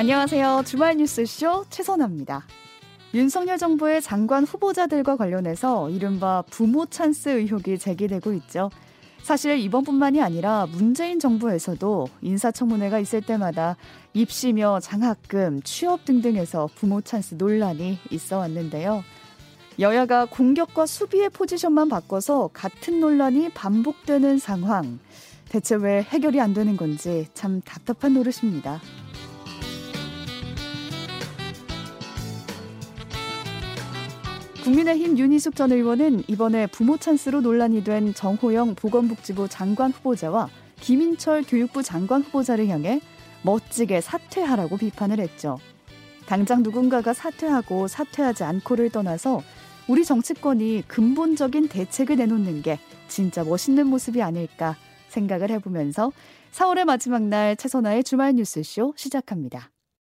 안녕하세요. 주말 뉴스쇼 최선아입니다. 윤석열 정부의 장관 후보자들과 관련해서 이른바 부모 찬스 의혹이 제기되고 있죠. 사실 이번뿐만이 아니라 문재인 정부에서도 인사청문회가 있을 때마다 입시며 장학금, 취업 등등에서 부모 찬스 논란이 있어 왔는데요. 여야가 공격과 수비의 포지션만 바꿔서 같은 논란이 반복되는 상황. 대체 왜 해결이 안 되는 건지 참 답답한 노릇입니다. 국민의힘 윤희숙 전 의원은 이번에 부모 찬스로 논란이 된 정호영 보건복지부 장관 후보자와 김인철 교육부 장관 후보자를 향해 멋지게 사퇴하라고 비판을 했죠. 당장 누군가가 사퇴하고 사퇴하지 않고를 떠나서 우리 정치권이 근본적인 대책을 내놓는 게 진짜 멋있는 모습이 아닐까 생각을 해보면서 4월의 마지막 날 최선화의 주말 뉴스쇼 시작합니다.